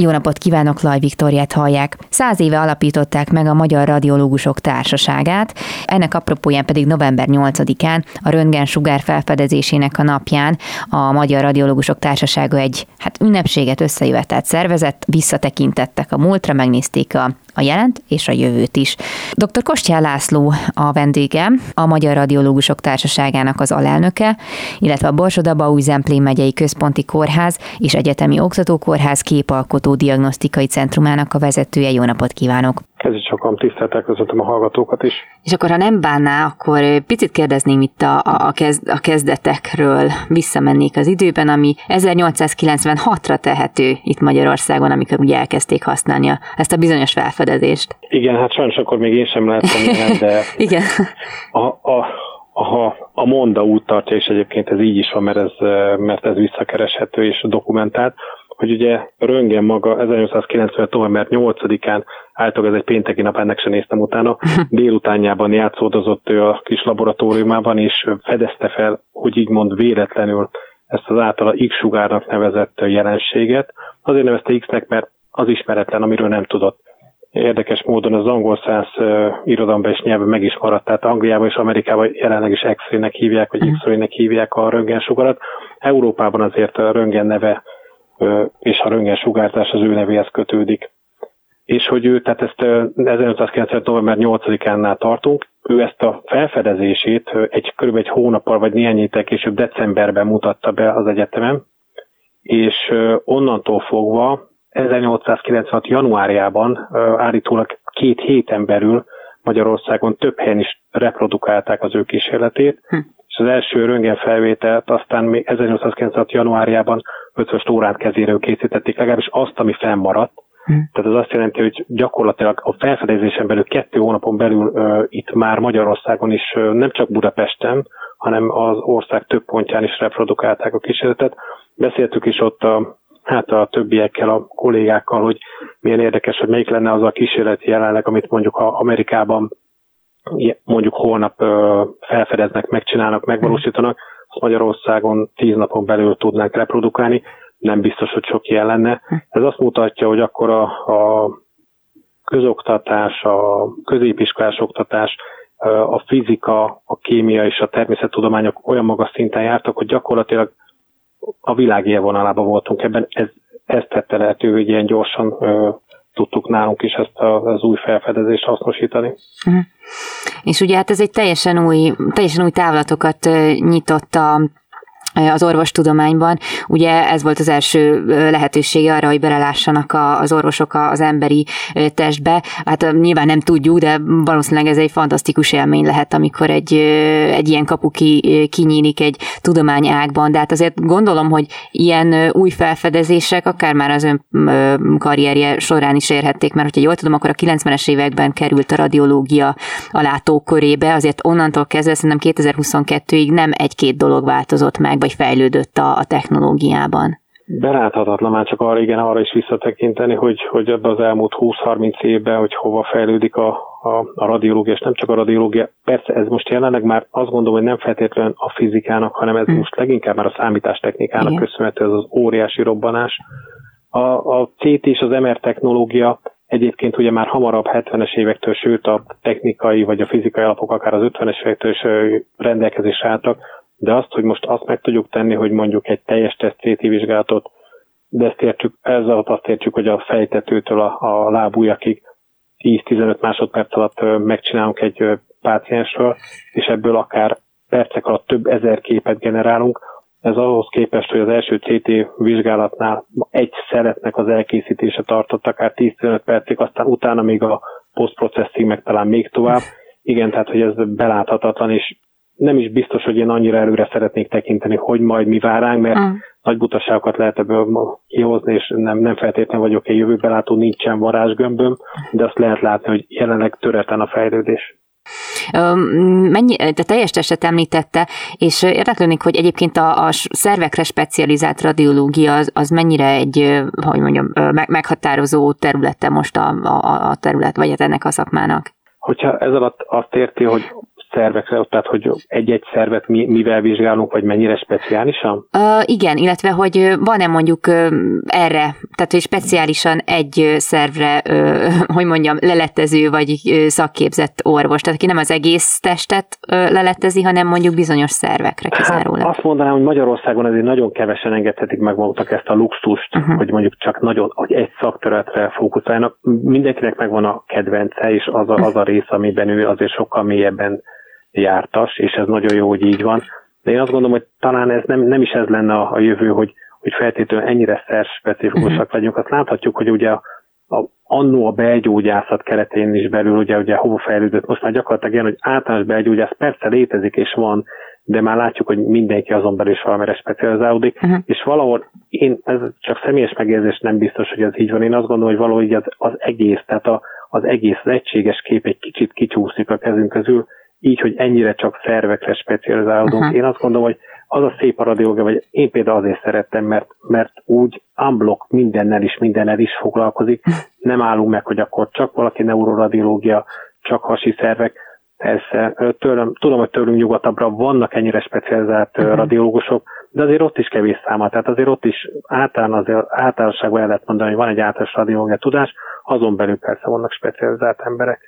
Jó napot kívánok, Laj Viktoriát hallják. Száz éve alapították meg a Magyar Radiológusok Társaságát, ennek apropóján pedig november 8-án a röntgen sugár felfedezésének a napján a Magyar Radiológusok Társasága egy hát ünnepséget összejövetett szervezett, visszatekintettek a múltra, megnézték a a jelent és a jövőt is. Dr. Kostyán László a vendége, a Magyar Radiológusok Társaságának az alelnöke, illetve a Borsod-Abaúj Zemplén megyei központi kórház és egyetemi oktatókórház képalkotó diagnosztikai centrumának a vezetője. Jó napot kívánok! Kezdj csak tiszteltel közöttem a hallgatókat is. És akkor, ha nem bánná, akkor picit kérdezném itt a, a, kezd, a kezdetekről, visszamennék az időben, ami 1896-ra tehető itt Magyarországon, amikor ugye elkezdték használni a, ezt a bizonyos felfedezést. Igen, hát sajnos akkor még én sem lehettem ilyen, de Igen. A, a, a, a Monda út tartja, és egyébként ez így is van, mert ez, mert ez visszakereshető és dokumentált, hogy ugye Röngen maga 1890. november 8-án, általában ez egy pénteki nap, ennek sem néztem utána, délutánjában játszódozott ő a kis laboratóriumában, és fedezte fel, hogy így mond véletlenül ezt az általa X-sugárnak nevezett jelenséget. Azért nevezte X-nek, mert az ismeretlen, amiről nem tudott. Érdekes módon az angol száz uh, irodalomban és nyelven meg is maradt, tehát Angliában és Amerikában jelenleg is X-ray-nek hívják, vagy X-ray-nek hívják a röntgensugarat. Európában azért a röntgen neve és a röntgen sugárzás az ő nevéhez kötődik. És hogy ő, tehát ezt 1990. november 8-án tartunk, ő ezt a felfedezését egy kb. egy hónappal vagy néhány héttel később decemberben mutatta be az egyetemen, és onnantól fogva 1896. januárjában állítólag két héten belül Magyarországon több helyen is reprodukálták az ő kísérletét, hm. És az első röntgenfelvételt aztán még 1896. januárjában 5 órát kezéről készítették, legalábbis azt, ami fennmaradt. Hmm. Tehát az azt jelenti, hogy gyakorlatilag a felfedezésen belül kettő hónapon belül uh, itt már Magyarországon is uh, nem csak Budapesten, hanem az ország több pontján is reprodukálták a kísérletet. Beszéltük is ott a, hát a többiekkel, a kollégákkal, hogy milyen érdekes, hogy melyik lenne az a kísérleti jelenleg, amit mondjuk a Amerikában mondjuk holnap felfedeznek, megcsinálnak, megvalósítanak, Magyarországon tíz napon belül tudnánk reprodukálni, nem biztos, hogy sok ilyen lenne. Ez azt mutatja, hogy akkor a, a közoktatás, a középiskolás oktatás, a fizika, a kémia és a természettudományok olyan magas szinten jártak, hogy gyakorlatilag a világ élvonalába voltunk ebben. Ez, ez tette lehetővé, hogy ilyen gyorsan tudtuk nálunk is ezt az új felfedezést hasznosítani. És ugye hát ez egy teljesen új, teljesen új távlatokat nyitott a az orvostudományban. Ugye ez volt az első lehetősége arra, hogy belelássanak az orvosok az emberi testbe. Hát nyilván nem tudjuk, de valószínűleg ez egy fantasztikus élmény lehet, amikor egy, egy ilyen kapu ki, kinyílik egy tudományágban. De hát azért gondolom, hogy ilyen új felfedezések akár már az ön karrierje során is érhették, mert hogyha jól tudom, akkor a 90-es években került a radiológia a látókörébe, azért onnantól kezdve szerintem 2022-ig nem egy-két dolog változott meg, vagy fejlődött a, a technológiában? Beláthatatlan már csak arra, igen, arra is visszatekinteni, hogy, hogy ebben az elmúlt 20-30 évben, hogy hova fejlődik a, a, a radiológia, és nem csak a radiológia. Persze ez most jelenleg már azt gondolom, hogy nem feltétlenül a fizikának, hanem ez hmm. most leginkább már a számítástechnikának Igen. köszönhető ez az óriási robbanás. A, a CT és az MR technológia Egyébként ugye már hamarabb 70-es évektől, sőt a technikai vagy a fizikai alapok akár az 50-es évektől is rendelkezésre álltak, de azt, hogy most azt meg tudjuk tenni, hogy mondjuk egy teljes teszt CT vizsgálatot, de ezt értjük, ezzel azt értjük, hogy a fejtetőtől a, a lábújakig 10-15 másodperc alatt megcsinálunk egy páciensről, és ebből akár percek alatt több ezer képet generálunk. Ez ahhoz képest, hogy az első CT vizsgálatnál egy szeretnek az elkészítése tartott akár 10-15 percig, aztán utána még a postprocessing meg talán még tovább. Igen, tehát hogy ez beláthatatlan, és nem is biztos, hogy én annyira előre szeretnék tekinteni, hogy majd mi vár ránk, mert mm. nagy butaságokat lehet ebből kihozni, és nem, nem feltétlenül vagyok egy jövőbelátó, nincsen varázsgömböm, de azt lehet látni, hogy jelenleg töreten a fejlődés. Mennyi, de teljes testet említette, és érdeklődik, hogy egyébként a, a szervekre specializált radiológia az, az mennyire egy, hogy mondjam, meghatározó területe most a, a, a terület, vagy hát ennek a szakmának? Hogyha ez alatt azt érti, hogy szervekre, tehát hogy egy-egy szervet mi, mivel vizsgálunk, vagy mennyire speciálisan? Uh, igen, illetve hogy van-e mondjuk uh, erre, tehát hogy speciálisan egy szervre, uh, hogy mondjam, lelettező vagy uh, szakképzett orvos, tehát aki nem az egész testet uh, lelettezi, hanem mondjuk bizonyos szervekre hát kizárólag. Hát azt mondanám, hogy Magyarországon azért nagyon kevesen engedhetik meg maguknak ezt a luxust, uh-huh. hogy mondjuk csak nagyon, hogy egy szakterületre fókuszáljanak. Mindenkinek megvan a kedvence, és az a, az a rész, amiben ő azért sokkal mélyebben jártas, és ez nagyon jó, hogy így van. De én azt gondolom, hogy talán ez nem, nem is ez lenne a, a jövő, hogy, hogy feltétlenül ennyire specifikusak uh-huh. legyünk. Azt láthatjuk, hogy ugye a, a, annó a belgyógyászat keretén is belül, ugye, ugye hova fejlődött, most már gyakorlatilag ilyen, hogy általános belgyógyász persze létezik és van, de már látjuk, hogy mindenki azon belül is valamire specializálódik, uh-huh. és valahol én, ez csak személyes megérzés nem biztos, hogy ez így van, én azt gondolom, hogy valahogy az, az egész, tehát a, az egész az egységes kép egy kicsit kicsúszik a kezünk közül, így, hogy ennyire csak szervekre specializálódunk. Uh-huh. Én azt gondolom, hogy az a szép a radiológia, vagy én például azért szerettem, mert, mert úgy unblock mindennel is, mindennel is foglalkozik. Nem állunk meg, hogy akkor csak valaki neuroradiológia, csak hasi szervek. Persze, tőlem, tudom, hogy tőlünk nyugatabbra vannak ennyire specializált uh-huh. radiológusok, de azért ott is kevés száma, tehát azért ott is általán azért általánosságban el lehet mondani, hogy van egy általános radiológia tudás, azon belül persze vannak specializált emberek.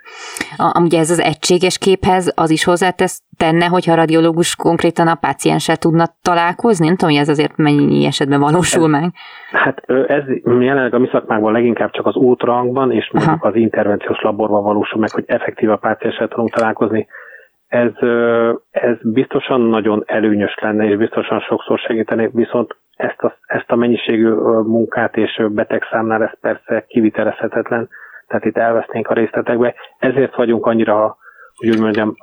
A, ugye ez az egységes képhez az is hozzátesz tenne, hogyha a radiológus konkrétan a pácienssel tudna találkozni? Nem tudom, hogy ez azért mennyi esetben valósul ez, meg. Hát ez jelenleg a mi szakmákban leginkább csak az útrangban és mondjuk az intervenciós laborban valósul meg, hogy effektív a pácienssel tudunk találkozni ez, ez biztosan nagyon előnyös lenne, és biztosan sokszor segíteni, viszont ezt a, ezt a mennyiségű munkát és betegszámnál ez persze kivitelezhetetlen, tehát itt elvesznénk a részletekbe. Ezért vagyunk annyira, hogy úgy mondjam,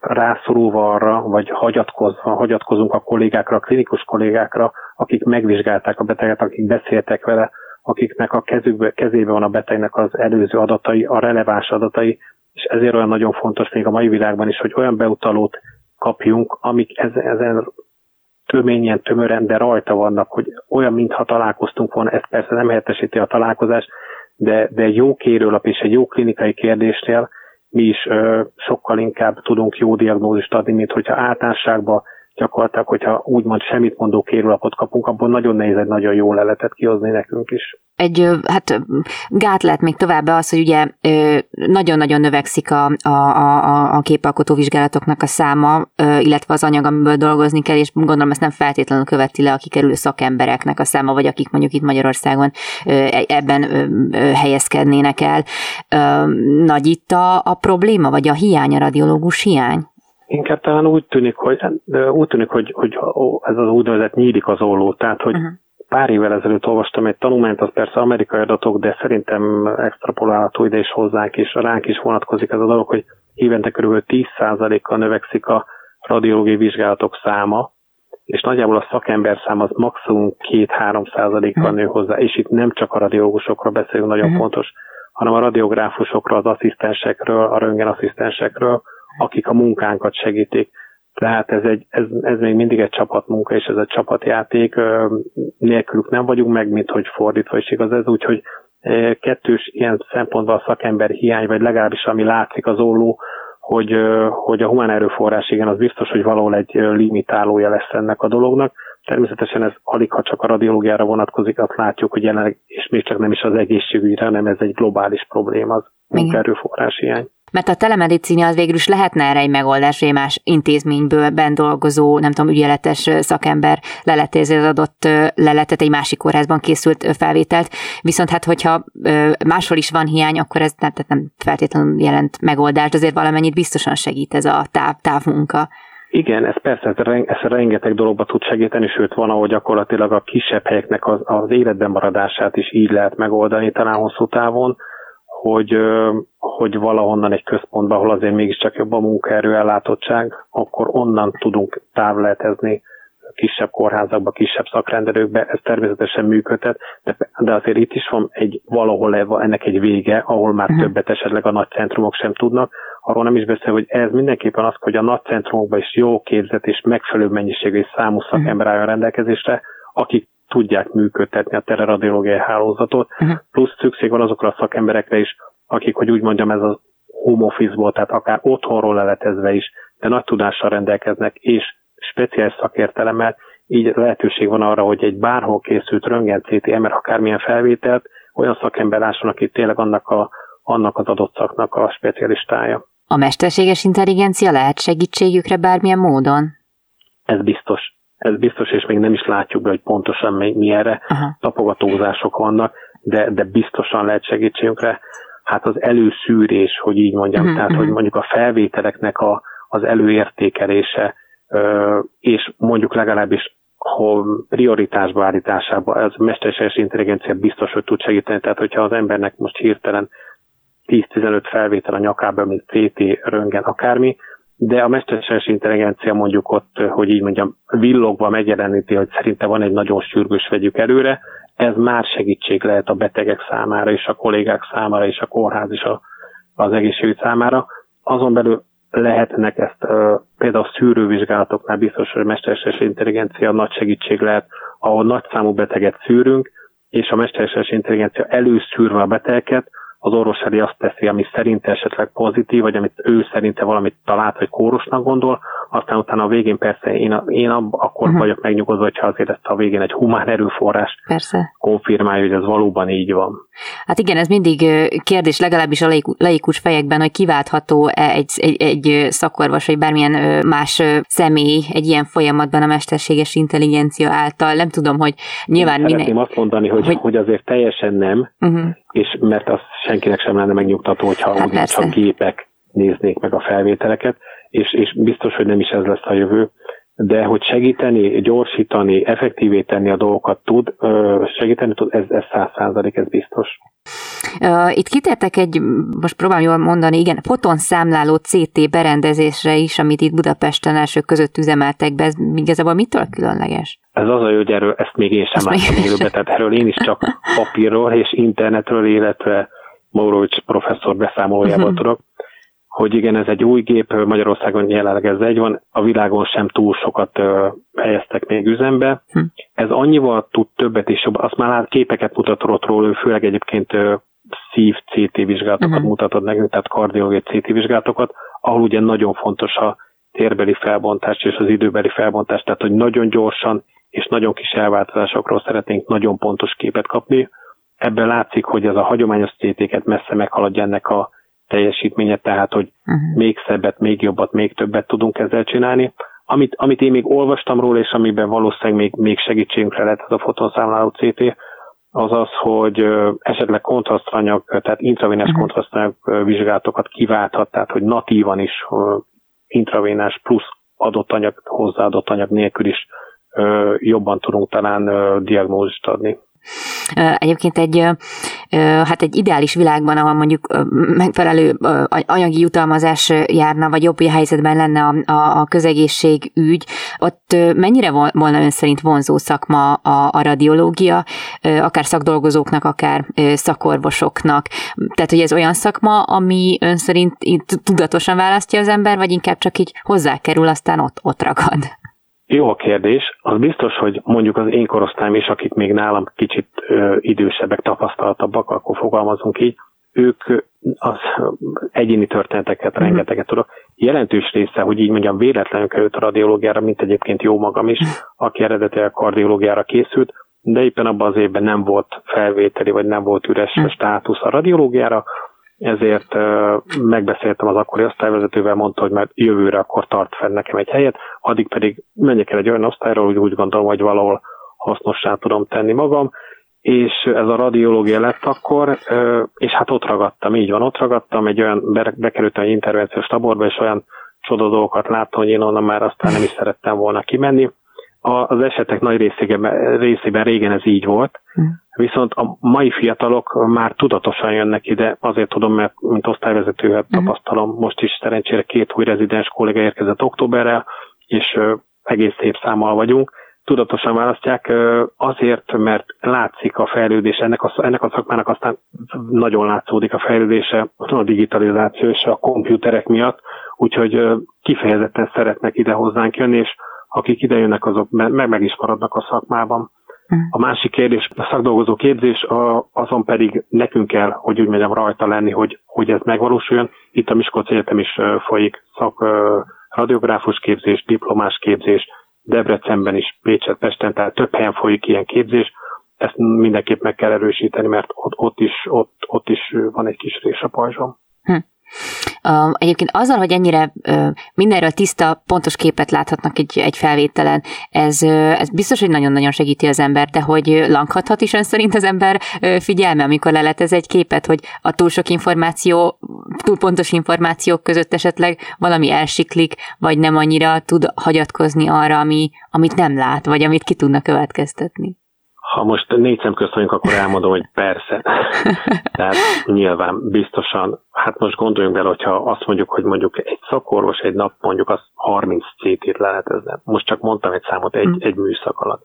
rászorulva arra, vagy hagyatkozva, hagyatkozunk a kollégákra, a klinikus kollégákra, akik megvizsgálták a beteget, akik beszéltek vele, akiknek a kezükbe, kezébe van a betegnek az előző adatai, a releváns adatai, és ezért olyan nagyon fontos még a mai világban is, hogy olyan beutalót kapjunk, amik ezen töményen, tömören, de rajta vannak, hogy olyan, mintha találkoztunk volna, ez persze nem helyettesíti a találkozást, de, de jó kérőlap és egy jó klinikai kérdésnél mi is ö, sokkal inkább tudunk jó diagnózist adni, mint hogyha általánosságban gyakorlatilag, hogyha úgymond semmit mondó kérőlapot kapunk, abból nagyon nehéz egy nagyon jó leletet kihozni nekünk is. Egy, hát gát lehet még tovább az, hogy ugye nagyon-nagyon növekszik a, a, a, a képalkotó vizsgálatoknak a száma, illetve az anyag, amiből dolgozni kell, és gondolom ezt nem feltétlenül követi le a kikerülő szakembereknek a száma, vagy akik mondjuk itt Magyarországon e, ebben helyezkednének el. Nagy itt a, a probléma, vagy a hiány, a radiológus hiány? Inkább talán úgy tűnik, hogy, úgy tűnik, hogy, hogy ez az úgynevezett nyílik az olló, tehát hogy uh-huh. pár évvel ezelőtt olvastam egy tanulmányt, az persze amerikai adatok, de szerintem extrapolálható ide is hozzánk, és ránk is vonatkozik ez a dolog, hogy évente kb. 10%-kal növekszik a radiológiai vizsgálatok száma, és nagyjából a szakember szám az maximum 2-3 százalékkal uh-huh. nő hozzá, és itt nem csak a radiológusokról beszélünk, nagyon uh-huh. fontos, hanem a radiográfusokról, az asszisztensekről, a röntgenasszisztensekről, akik a munkánkat segítik. Tehát ez, egy, ez, ez még mindig egy csapatmunka, és ez egy csapatjáték. Nélkülük nem vagyunk meg, mint hogy fordítva is igaz ez, úgyhogy kettős ilyen szempontból a szakember hiány, vagy legalábbis ami látszik az olló, hogy, hogy a humán erőforrás, igen, az biztos, hogy valahol egy limitálója lesz ennek a dolognak. Természetesen ez alig, ha csak a radiológiára vonatkozik, azt látjuk, hogy jelenleg, és még csak nem is az egészségügyre, hanem ez egy globális probléma, az munkaerőforrás hiány. Mert a telemedicíni az végül is lehetne erre egy megoldás, hogy más intézményből ben dolgozó, nem tudom, ügyeletes szakember leletézi az adott leletet, egy másik kórházban készült felvételt, viszont hát hogyha máshol is van hiány, akkor ez nem, nem feltétlenül jelent megoldást, azért valamennyit biztosan segít ez a táv, távmunka. Igen, ez persze, ez rengeteg dologba tud segíteni, sőt van, ahol gyakorlatilag a kisebb helyeknek az, az életben maradását is így lehet megoldani talán hosszú távon hogy, hogy valahonnan egy központba, ahol azért mégiscsak jobb a munkaerő ellátottság, akkor onnan tudunk távletezni kisebb kórházakba, kisebb szakrendelőkbe, ez természetesen működhet, de, de azért itt is van egy valahol ennek egy vége, ahol már uh-huh. többet esetleg a nagy centrumok sem tudnak, arról nem is beszél, hogy ez mindenképpen az, hogy a nagy centrumokban is jó képzett és megfelelő mennyiségű és számú szakember álljon rendelkezésre, akik tudják működtetni a teleradiológiai hálózatot, uh-huh. plusz szükség van azokra a szakemberekre is, akik, hogy úgy mondjam, ez az home office-ból, tehát akár otthonról leletezve is, de nagy tudással rendelkeznek, és speciális szakértelemmel, így lehetőség van arra, hogy egy bárhol készült röntgen CT, MR, akármilyen felvételt, olyan szakember lásson, aki tényleg annak, a, annak az adott szaknak a specialistája. A mesterséges intelligencia lehet segítségükre bármilyen módon? Ez biztos. Ez biztos, és még nem is látjuk be, hogy pontosan mi, mi erre Aha. tapogatózások vannak, de, de biztosan lehet segítségünkre. Hát az előszűrés, hogy így mondjam, uh-huh, tehát uh-huh. hogy mondjuk a felvételeknek a, az előértékelése, és mondjuk legalábbis ha prioritásba állításába ez mesterséges intelligencia biztos, hogy tud segíteni. Tehát, hogyha az embernek most hirtelen 10-15 felvétel a nyakába, mint CT, röngen, akármi, de a mesterséges intelligencia mondjuk ott, hogy így mondjam, villogva megjeleníti, hogy szerinte van egy nagyon sürgős vegyük előre, ez már segítség lehet a betegek számára, és a kollégák számára, és a kórház és a, az egészségügy számára. Azon belül lehetnek ezt például a szűrővizsgálatoknál biztos, hogy a mesterséges intelligencia nagy segítség lehet, ahol nagy számú beteget szűrünk, és a mesterséges intelligencia előszűrve a betegeket, az orvos elé azt teszi, ami szerint esetleg pozitív, vagy amit ő szerinte valamit talált, vagy kórusnak gondol, aztán utána a végén persze én, én ab, akkor uh-huh. vagyok megnyugodva, hogyha azért ezt a végén egy humán erőforrás persze. konfirmálja, hogy ez valóban így van. Hát igen, ez mindig kérdés, legalábbis a laikus fejekben, hogy kiváltható-e egy, egy, egy szakorvos, vagy bármilyen más személy egy ilyen folyamatban a mesterséges intelligencia által. Nem tudom, hogy nyilván... Én szeretném azt mondani, hogy, hogy... hogy azért teljesen nem, uh-huh. és mert az senkinek sem lenne megnyugtató, hogyha hát csak gépek néznék meg a felvételeket, és, és biztos, hogy nem is ez lesz a jövő, de hogy segíteni, gyorsítani, effektívé tenni a dolgokat tud, segíteni tud, ez, ez száz százalék, ez biztos. Itt kitértek egy, most próbálom jól mondani, igen, fotonszámláló CT berendezésre is, amit itt Budapesten elsők között üzemeltek be, ez igazából mitől különleges? Ez az a jó, hogy erről ezt még én sem láttam élőben, tehát erről én is csak papírról és internetről, illetve Maurovics professzor beszámolójából uh-huh. tudok hogy igen, ez egy új gép, Magyarországon jelenleg ez egy van, a világon sem túl sokat helyeztek még üzembe. Hm. Ez annyival tud többet is azt már képeket mutatott róla, főleg egyébként szív CT vizsgálatokat uh-huh. mutatod nekünk, tehát kardiológiai CT vizsgálatokat, ahol ugye nagyon fontos a térbeli felbontás és az időbeli felbontás, tehát hogy nagyon gyorsan és nagyon kis elváltozásokról szeretnénk nagyon pontos képet kapni. Ebben látszik, hogy ez a hagyományos CT-ket messze meghaladja ennek a teljesítménye, tehát hogy uh-huh. még szebbet, még jobbat, még többet tudunk ezzel csinálni. Amit, amit én még olvastam róla, és amiben valószínűleg még, még segítségünkre lehet ez a fotonszámláló CT, az az, hogy esetleg kontrasztanyag, tehát intravénás uh-huh. kontrasztanyag vizsgálatokat kiválthat, tehát hogy natívan is intravénás plusz adott anyag, hozzáadott anyag nélkül is jobban tudunk talán diagnózist adni. Egyébként egy, hát egy ideális világban, ahol mondjuk megfelelő anyagi jutalmazás járna, vagy jobb helyzetben lenne a, a, a közegészségügy, ott mennyire volna ön szerint vonzó szakma a, a radiológia, akár szakdolgozóknak, akár szakorvosoknak? Tehát, hogy ez olyan szakma, ami ön szerint tudatosan választja az ember, vagy inkább csak így hozzákerül, aztán ott, ott ragad? Jó a kérdés. Az biztos, hogy mondjuk az én korosztályom is, akik még nálam kicsit ö, idősebbek, tapasztalatabbak, akkor fogalmazunk így, ők az egyéni történeteket, mm. rengeteget tudok. Jelentős része, hogy így mondjam, véletlenül került a radiológiára, mint egyébként jó magam is, aki eredetileg kardiológiára készült, de éppen abban az évben nem volt felvételi, vagy nem volt üres mm. státusz a radiológiára, ezért megbeszéltem az akkori osztályvezetővel, mondta, hogy már jövőre akkor tart fenn nekem egy helyet, addig pedig menjek el egy olyan osztályról, hogy úgy gondolom, hogy valahol hasznossá tudom tenni magam, és ez a radiológia lett akkor, és hát ott ragadtam, így van, ott ragadtam, egy olyan, bekerültem egy intervenciós taborba, és olyan csoda dolgokat láttam, hogy én onnan már aztán nem is szerettem volna kimenni. Az esetek nagy részében, részében régen ez így volt, hm. Viszont a mai fiatalok már tudatosan jönnek ide, azért tudom, mert mint osztályvezetőhet uh-huh. tapasztalom, most is szerencsére két új rezidens kolléga érkezett októberre, és egész szép számmal vagyunk, tudatosan választják, azért, mert látszik a fejlődés, ennek a, ennek a szakmának aztán nagyon látszódik a fejlődése a digitalizáció és a komputerek miatt, úgyhogy kifejezetten szeretnek ide hozzánk jönni, és akik ide jönnek, azok meg, meg is maradnak a szakmában. Hm. A másik kérdés, a szakdolgozó képzés, azon pedig nekünk kell, hogy úgy mondjam, rajta lenni, hogy, hogy ez megvalósuljon. Itt a Miskolc Egyetem is folyik szak radiográfus képzés, diplomás képzés, Debrecenben is, Pécset, Pesten, tehát több helyen folyik ilyen képzés. Ezt mindenképp meg kell erősíteni, mert ott, ott, is, ott, ott is van egy kis rés a pajzsom. Hm. Egyébként azzal, hogy ennyire mindenről tiszta, pontos képet láthatnak egy, egy felvételen, ez, ez biztos, hogy nagyon-nagyon segíti az ember, de hogy lankhathat is ön szerint az ember figyelme, amikor leletez egy képet, hogy a túl sok információ, túl pontos információk között esetleg valami elsiklik, vagy nem annyira tud hagyatkozni arra, ami, amit nem lát, vagy amit ki tudna következtetni. Ha most négy szem közt vagyunk, akkor elmondom, hogy persze. Tehát nyilván biztosan, hát most gondoljunk bele, hogyha azt mondjuk, hogy mondjuk egy szakorvos egy nap mondjuk az 30 CT-t lehetezne. Most csak mondtam egy számot egy, mm. egy műszak alatt.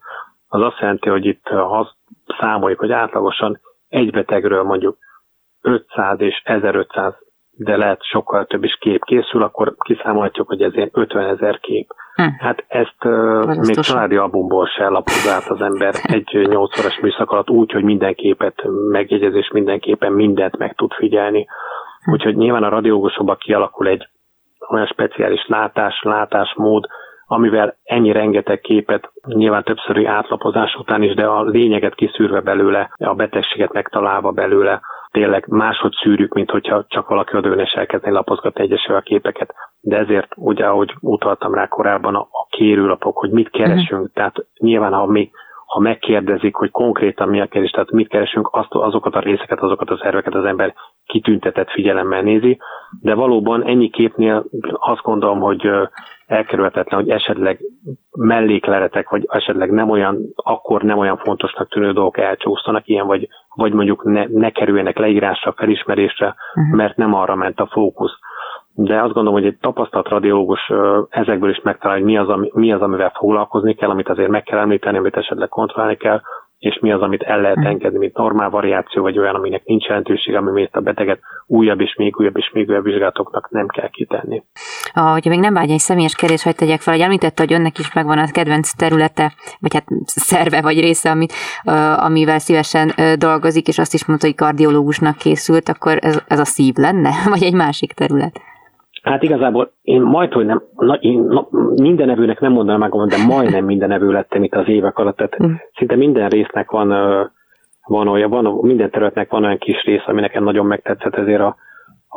Az azt jelenti, hogy itt ha azt számoljuk, hogy átlagosan egy betegről mondjuk 500 és 1500 de lehet sokkal több is kép készül, akkor kiszámolhatjuk, hogy ez ilyen 50 ezer kép. Hm. Hát ezt uh, még családi albumból se lapoz át az ember egy 8 órás műszak alatt úgy, hogy minden képet megjegyez, és mindenképpen mindent meg tud figyelni. Hm. Úgyhogy nyilván a radiógusokban kialakul egy olyan speciális látás, látásmód, amivel ennyi rengeteg képet, nyilván többszöri átlapozás után is, de a lényeget kiszűrve belőle, a betegséget megtalálva belőle, tényleg máshogy szűrjük, mint hogyha csak valaki oda és elkezdné lapozgatni egyesével a képeket. De ezért, ugye, ahogy utaltam rá korábban, a, a kérőlapok, hogy mit keresünk, uh-huh. tehát nyilván, ha még ha megkérdezik, hogy konkrétan mi a kérdés, tehát mit keresünk, azt, azokat a részeket, azokat a szerveket az ember kitüntetett figyelemmel nézi, de valóban ennyi képnél azt gondolom, hogy elkerülhetetlen, hogy esetleg mellékleretek, vagy esetleg nem olyan, akkor nem olyan fontosnak tűnő dolgok elcsúsztanak ilyen, vagy, vagy mondjuk ne, ne kerüljenek leírásra, felismerésre, uh-huh. mert nem arra ment a fókusz. De azt gondolom, hogy egy tapasztalt radiológus ezekből is megtalálja, hogy mi az, ami, mi az, amivel foglalkozni kell, amit azért meg kell említeni, amit esetleg kontrollálni kell, és mi az, amit el lehet engedni, mint normál variáció, vagy olyan, aminek nincs jelentőség, ami miért a beteget újabb és még újabb és még újabb vizsgálatoknak nem kell kitenni. Ah, hogyha még nem vágy egy személyes kérdés, hogy tegyek fel, hogy említette, hogy önnek is megvan a kedvenc területe, vagy hát szerve vagy része, amit, amivel szívesen dolgozik, és azt is mondta, hogy kardiológusnak készült, akkor ez, ez a szív lenne, vagy egy másik terület? Hát igazából én majd, hogy nem, na, én na, minden evőnek nem mondanám meg, de majdnem minden evő lettem itt az évek alatt, tehát mm. szinte minden résznek van, van olyan, van, minden területnek van olyan kis rész, ami nekem nagyon megtetszett, ezért a,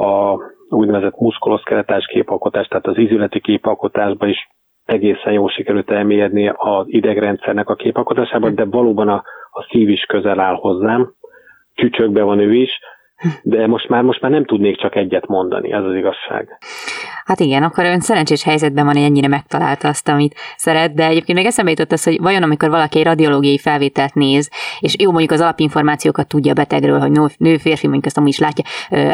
a úgynevezett muszkuloszkeletás képalkotás, tehát az izületi képalkotásban is egészen jól sikerült elmélyedni az idegrendszernek a képalkotásában, de valóban a, a szív is közel áll hozzám, csücsökbe van ő is, de most már, most már nem tudnék csak egyet mondani, ez az igazság. Hát igen, akkor ön szerencsés helyzetben van, hogy ennyire megtalálta azt, amit szeret, de egyébként még eszembe jutott az, hogy vajon amikor valaki egy radiológiai felvételt néz, és jó mondjuk az alapinformációkat tudja a betegről, hogy nő, férfi, mondjuk azt amúgy is látja,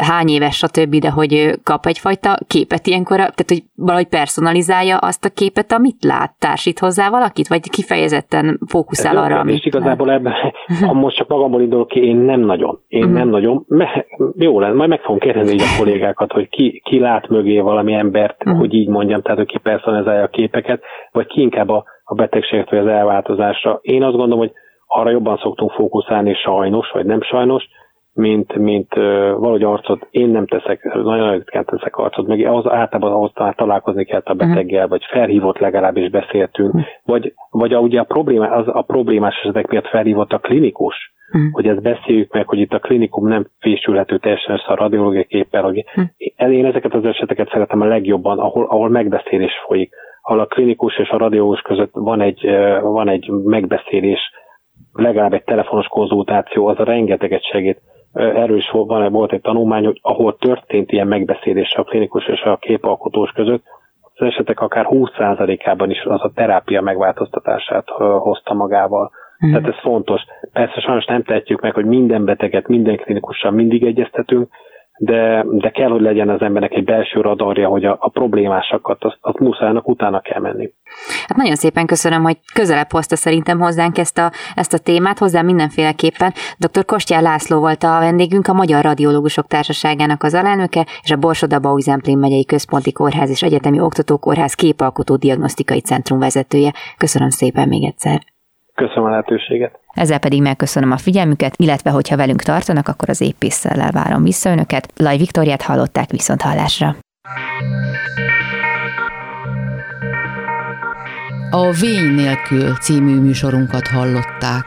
hány éves, stb., de hogy kap egyfajta képet ilyenkor, tehát hogy valahogy personalizálja azt a képet, amit lát, társít hozzá valakit, vagy kifejezetten fókuszál arra, amit... És igazából ebben, ha most csak magamból indulok ki, én nem nagyon. Én uh-huh. nem nagyon. Me, jó lenne, majd meg fogom kérdezni a kollégákat, hogy ki, ki lát mögé valami embert, uh-huh. hogy így mondjam, tehát hogy ki personalizálja a képeket, vagy ki inkább a, a betegséget vagy az elváltozásra. Én azt gondolom, hogy arra jobban szoktunk fókuszálni sajnos, vagy nem sajnos, mint, mint valahogy arcot, én nem teszek, nagyon ritkán teszek arcot, meg az általában ahhoz találkozni kell a beteggel, vagy felhívott legalábbis beszéltünk, uh-huh. vagy, vagy a, ugye a, probléma, az, a problémás esetek miatt felhívott a klinikus, uh-huh. hogy ezt beszéljük meg, hogy itt a klinikum nem fésülhető teljesen össze a radiológiai képpel, hogy uh-huh. én ezeket az eseteket szeretem a legjobban, ahol, ahol megbeszélés folyik, ahol a klinikus és a radiológus között van egy, van egy megbeszélés, legalább egy telefonos konzultáció, az a rengeteget segít. Erről is van, volt egy tanulmány, hogy ahol történt ilyen megbeszélés a klinikus és a képalkotós között, az esetek akár 20%-ában is az a terápia megváltoztatását hozta magával. Mm. Tehát ez fontos. Persze sajnos nem tehetjük meg, hogy minden beteget, minden klinikussal mindig egyeztetünk, de, de kell, hogy legyen az embernek egy belső radarja, hogy a, a problémásakat, azt, azt muszájnak utána kell menni. Hát nagyon szépen köszönöm, hogy közelebb hozta szerintem hozzánk ezt a, ezt a témát, hozzá mindenféleképpen. Dr. Kostyár László volt a vendégünk, a Magyar Radiológusok Társaságának az alelnöke, és a Borsoda Bauizemplén megyei központi kórház és egyetemi oktatókórház képalkotó diagnosztikai centrum vezetője. Köszönöm szépen még egyszer. Köszönöm a lehetőséget. Ezzel pedig megköszönöm a figyelmüket, illetve hogyha velünk tartanak, akkor az épésszel várom vissza önöket. Laj Viktoriát hallották viszont hallásra. A Vény nélkül című műsorunkat hallották.